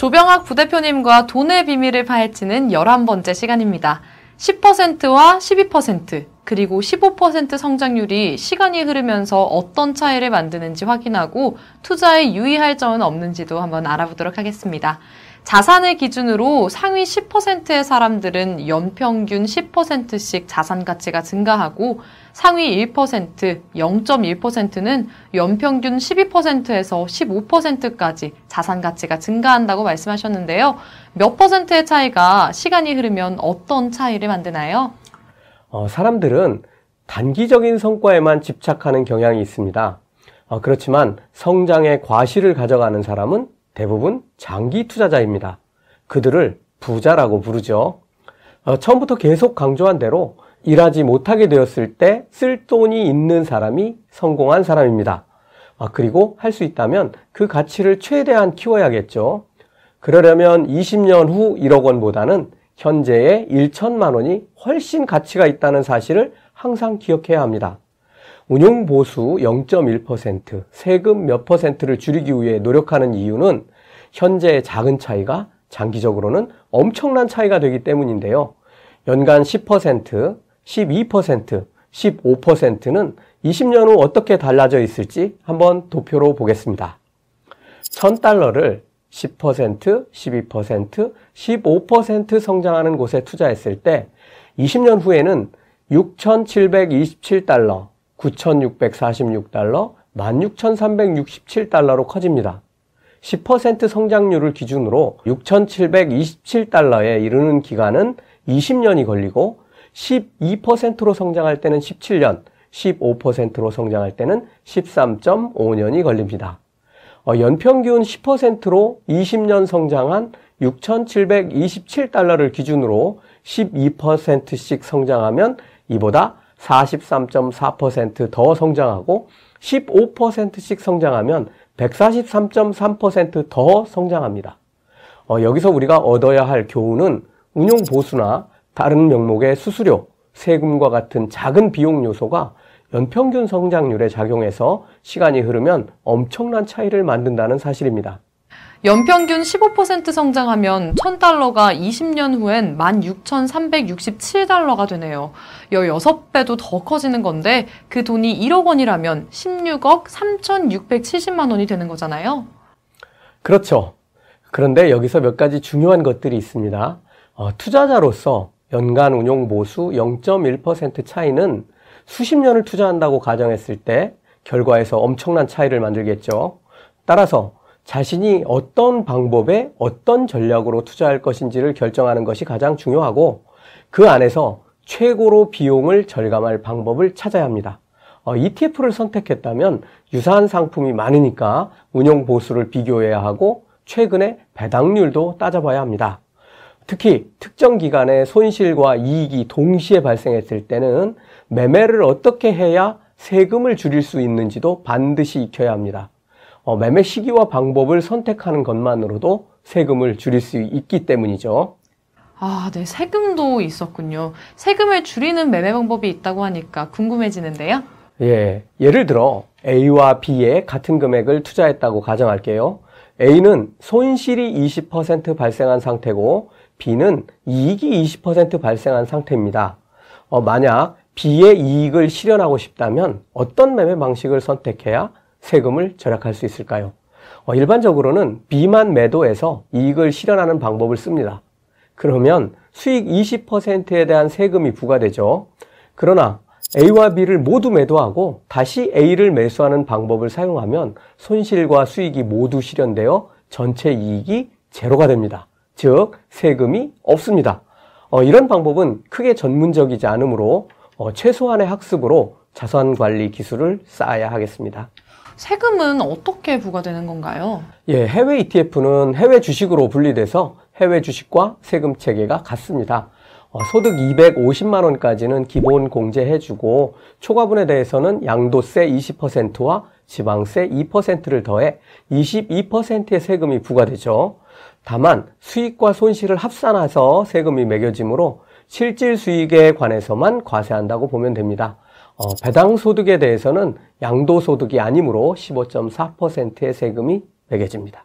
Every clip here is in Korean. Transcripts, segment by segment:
조병학 부대표님과 돈의 비밀을 파헤치는 11번째 시간입니다. 10%와 12%, 그리고 15% 성장률이 시간이 흐르면서 어떤 차이를 만드는지 확인하고 투자에 유의할 점은 없는지도 한번 알아보도록 하겠습니다. 자산을 기준으로 상위 10%의 사람들은 연평균 10%씩 자산 가치가 증가하고 상위 1%, 0.1%는 연평균 12%에서 15%까지 자산 가치가 증가한다고 말씀하셨는데요. 몇 퍼센트의 차이가 시간이 흐르면 어떤 차이를 만드나요? 어, 사람들은 단기적인 성과에만 집착하는 경향이 있습니다. 어, 그렇지만 성장의 과실을 가져가는 사람은 대부분 장기 투자자입니다. 그들을 부자라고 부르죠. 어, 처음부터 계속 강조한 대로 일하지 못하게 되었을 때 쓸 돈이 있는 사람이 성공한 사람입니다. 아, 그리고 할 수 있다면 그 가치를 최대한 키워야겠죠. 그러려면 20년 후 1억 원보다는 현재의 1천만 원이 훨씬 가치가 있다는 사실을 항상 기억해야 합니다. 운용 보수 0.1%, 세금 몇 퍼센트를 줄이기 위해 노력하는 이유는 현재의 작은 차이가 장기적으로는 엄청난 차이가 되기 때문인데요. 연간 10%, 12%, 15%는 20년 후 어떻게 달라져 있을지 한번 도표로 보겠습니다. 1000달러를 10%, 12%, 15% 성장하는 곳에 투자했을 때 20년 후에는 6,727달러, 9,646달러, 16,367달러로 커집니다. 10% 성장률을 기준으로 6,727달러에 이르는 기간은 20년이 걸리고 12%로 성장할 때는 17년, 15%로 성장할 때는 13.5년이 걸립니다. 어, 연평균 10%로 20년 성장한 6,727달러를 기준으로 12%씩 성장하면 이보다 43.4%더 성장하고 15%씩 성장하면 143.3%더 성장합니다. 어, 여기서 우리가 얻어야 할 교훈은 운용 보수나 다른 명목의 수수료, 세금과 같은 작은 비용 요소가 연평균 성장률에 작용해서 시간이 흐르면 엄청난 차이를 만든다는 사실입니다. 연평균 15% 성장하면 1000달러가 20년 후엔 16,367달러가 되네요. 16배도 더 커지는 건데 그 돈이 1억 원이라면 16억 3,670만 원이 되는 거잖아요. 그렇죠. 그런데 여기서 몇 가지 중요한 것들이 있습니다. 어, 투자자로서 연간 운용 보수 0.1% 차이는 수십 년을 투자한다고 가정했을 때 결과에서 엄청난 차이를 만들겠죠. 따라서 자신이 어떤 방법에 어떤 전략으로 투자할 것인지를 결정하는 것이 가장 중요하고 그 안에서 최고로 비용을 절감할 방법을 찾아야 합니다. 어, ETF를 선택했다면 유사한 상품이 많으니까 운용 보수를 비교해야 하고 최근에 배당률도 따져봐야 합니다. 특히 특정 기간에 손실과 이익이 동시에 발생했을 때는 매매를 어떻게 해야 세금을 줄일 수 있는지도 반드시 익혀야 합니다. 어, 매매 시기와 방법을 선택하는 것만으로도 세금을 줄일 수 있기 때문이죠. 아, 네. 세금도 있었군요. 세금을 줄이는 매매 방법이 있다고 하니까 궁금해지는데요. 예. 예를 들어 A와 B에 같은 금액을 투자했다고 가정할게요. A는 손실이 20% 발생한 상태고 B는 이익이 20% 발생한 상태입니다. 어, 만약 B의 이익을 실현하고 싶다면 어떤 매매 방식을 선택해야 세금을 절약할 수 있을까요? 어, 일반적으로는 B만 매도해서 이익을 실현하는 방법을 씁니다. 그러면 수익 20%에 대한 세금이 부과되죠. 그러나 A와 B를 모두 매도하고 다시 A를 매수하는 방법을 사용하면 손실과 수익이 모두 실현되어 전체 이익이 제로가 됩니다. 즉 세금이 없습니다. 어, 이런 방법은 크게 전문적이지 않으므로 어, 최소한의 학습으로 자산 관리 기술을 쌓아야 하겠습니다. 세금은 어떻게 부과되는 건가요? 예, 해외 ETF는 해외 주식으로 분리돼서 해외 주식과 세금 체계가 같습니다. 어, 소득 250만 원까지는 기본 공제해주고 초과분에 대해서는 양도세 20%와 지방세 2%를 더해 22%의 세금이 부과되죠. 다만 수익과 손실을 합산해서 세금이 매겨지므로 실질 수익에 관해서만 과세한다고 보면 됩니다. 어, 배당 소득에 대해서는 양도 소득이 아니므로 15.4%의 세금이 매겨집니다.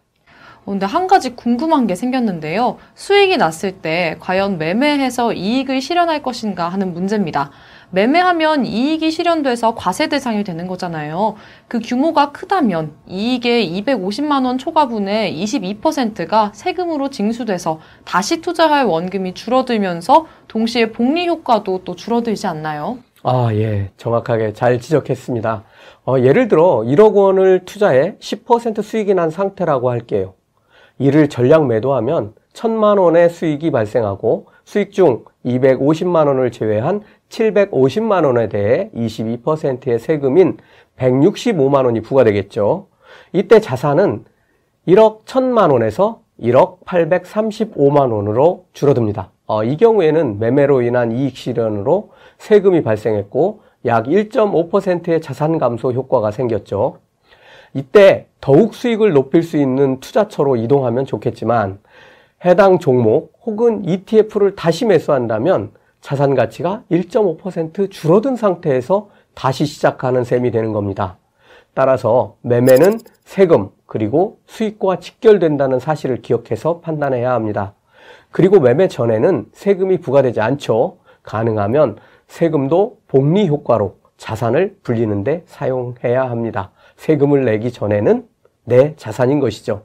어, 근데 한 가지 궁금한 게 생겼는데요. 수익이 났을 때 과연 매매해서 이익을 실현할 것인가 하는 문제입니다. 매매하면 이익이 실현돼서 과세 대상이 되는 거잖아요. 그 규모가 크다면 이익의 250만 원 초과분의 22%가 세금으로 징수돼서 다시 투자할 원금이 줄어들면서 동시에 복리 효과도 또 줄어들지 않나요? 아, 예. 정확하게 잘 지적했습니다. 어, 예를 들어 1억 원을 투자해 10% 수익이 난 상태라고 할게요. 이를 전량 매도하면 1000만 원의 수익이 발생하고 수익 중 250만 원을 제외한 750만 원에 대해 22%의 세금인 165만 원이 부과되겠죠. 이때 자산은 1억 1000만 원에서 1억 835만 원으로 줄어듭니다. 어, 이 경우에는 매매로 인한 이익 실현으로 세금이 발생했고 약 1.5%의 자산 감소 효과가 생겼죠. 이때 더욱 수익을 높일 수 있는 투자처로 이동하면 좋겠지만 해당 종목 혹은 ETF를 다시 매수한다면 자산 가치가 1.5% 줄어든 상태에서 다시 시작하는 셈이 되는 겁니다. 따라서 매매는 세금 그리고 수익과 직결된다는 사실을 기억해서 판단해야 합니다. 그리고 매매 전에는 세금이 부과되지 않죠. 가능하면 세금도 복리 효과로 자산을 불리는데 사용해야 합니다. 세금을 내기 전에는 내 자산인 것이죠.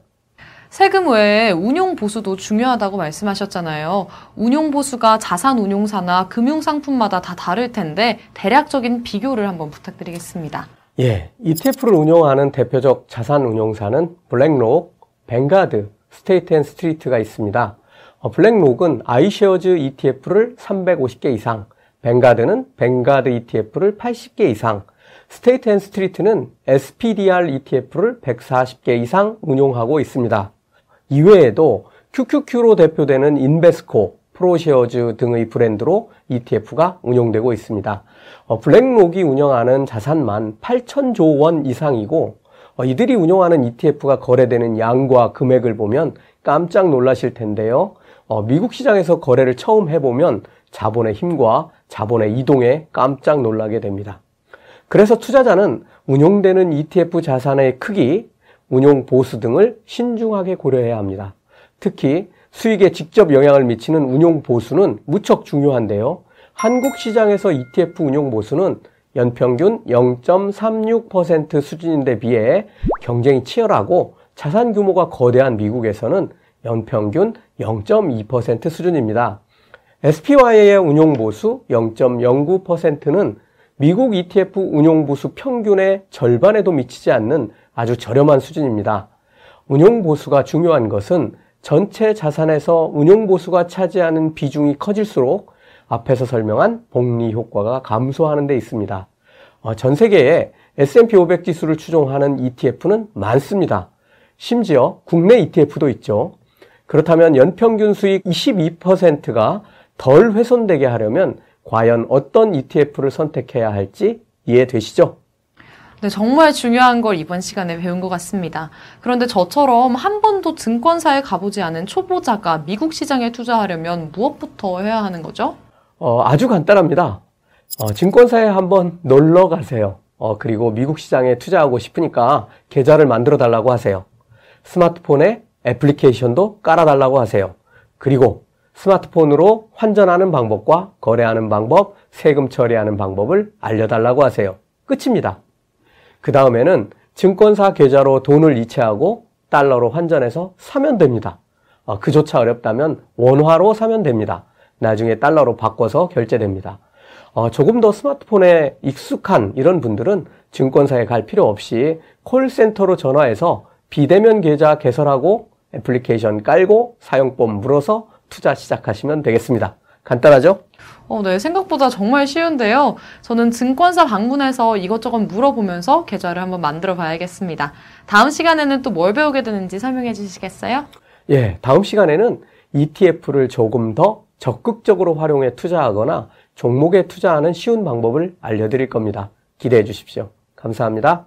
세금 외에 운용 보수도 중요하다고 말씀하셨잖아요. 운용 보수가 자산 운용사나 금융 상품마다 다 다를 텐데 대략적인 비교를 한번 부탁드리겠습니다. 예, ETF를 운용하는 대표적 자산 운용사는 블랙록, Vanguard, State and Street가 있습니다. 어, BlackRock은 iShares ETF를 350개 이상, Vanguard는 Vanguard ETF를 80개 이상, State and Street는 SPDR ETF를 140개 이상 운용하고 있습니다. 이외에도 QQQ로 대표되는 Invesco, ProShares 등의 브랜드로 ETF가 운용되고 있습니다. 어, BlackRock이 운영하는 자산만 8천조 원 이상이고 어, 이들이 운영하는 ETF가 거래되는 양과 금액을 보면 깜짝 놀라실 텐데요. 어, 미국 시장에서 거래를 처음 해보면 자본의 힘과 자본의 이동에 깜짝 놀라게 됩니다. 그래서 투자자는 운용되는 ETF 자산의 크기, 운용 보수 등을 신중하게 고려해야 합니다. 특히 수익에 직접 영향을 미치는 운용 보수는 무척 중요한데요. 한국 시장에서 ETF 운용 보수는 연평균 0.36% 수준인데 비해 경쟁이 치열하고 자산 규모가 거대한 미국에서는 연평균 0.2% 수준입니다. SPY의 운용 보수 0.09%는 미국 ETF 운용 보수 평균의 절반에도 미치지 않는 아주 저렴한 수준입니다. 운용 보수가 중요한 것은 전체 자산에서 운용 보수가 차지하는 비중이 커질수록 앞에서 설명한 복리 효과가 감소하는 데 있습니다. 어, 전 세계에 S&P 500 지수를 추종하는 ETF는 많습니다. 심지어 국내 ETF도 있죠. 그렇다면 연평균 수익 22%가 덜 훼손되게 하려면 과연 어떤 ETF를 선택해야 할지 이해되시죠? 네, 정말 중요한 걸 이번 시간에 배운 것 같습니다. 그런데 저처럼 한 번도 증권사에 가보지 않은 초보자가 미국 시장에 투자하려면 무엇부터 해야 하는 거죠? 어, 아주 간단합니다. 어, 증권사에 한번 놀러 가세요. 어, 그리고 미국 시장에 투자하고 싶으니까 계좌를 만들어 달라고 하세요. 스마트폰에 애플리케이션도 깔아 달라고 하세요. 그리고 스마트폰으로 환전하는 방법과 거래하는 방법, 세금 처리하는 방법을 알려달라고 하세요. 끝입니다. 그 다음에는 증권사 계좌로 돈을 이체하고 달러로 환전해서 사면 됩니다. 어, 그조차 어렵다면 원화로 사면 됩니다. 나중에 달러로 바꿔서 결제됩니다. 어, 조금 더 스마트폰에 익숙한 이런 분들은 증권사에 갈 필요 없이 콜센터로 전화해서 비대면 계좌 개설하고 애플리케이션 깔고 사용법 물어서 투자 시작하시면 되겠습니다. 간단하죠? 어, 네. 생각보다 정말 쉬운데요. 저는 증권사 방문해서 이것저것 물어보면서 계좌를 한번 만들어 봐야겠습니다. 다음 시간에는 또 뭘 배우게 되는지 설명해 주시겠어요? 예, 다음 시간에는 ETF를 조금 더 적극적으로 활용해 투자하거나 종목에 투자하는 쉬운 방법을 알려드릴 겁니다. 기대해 주십시오. 감사합니다.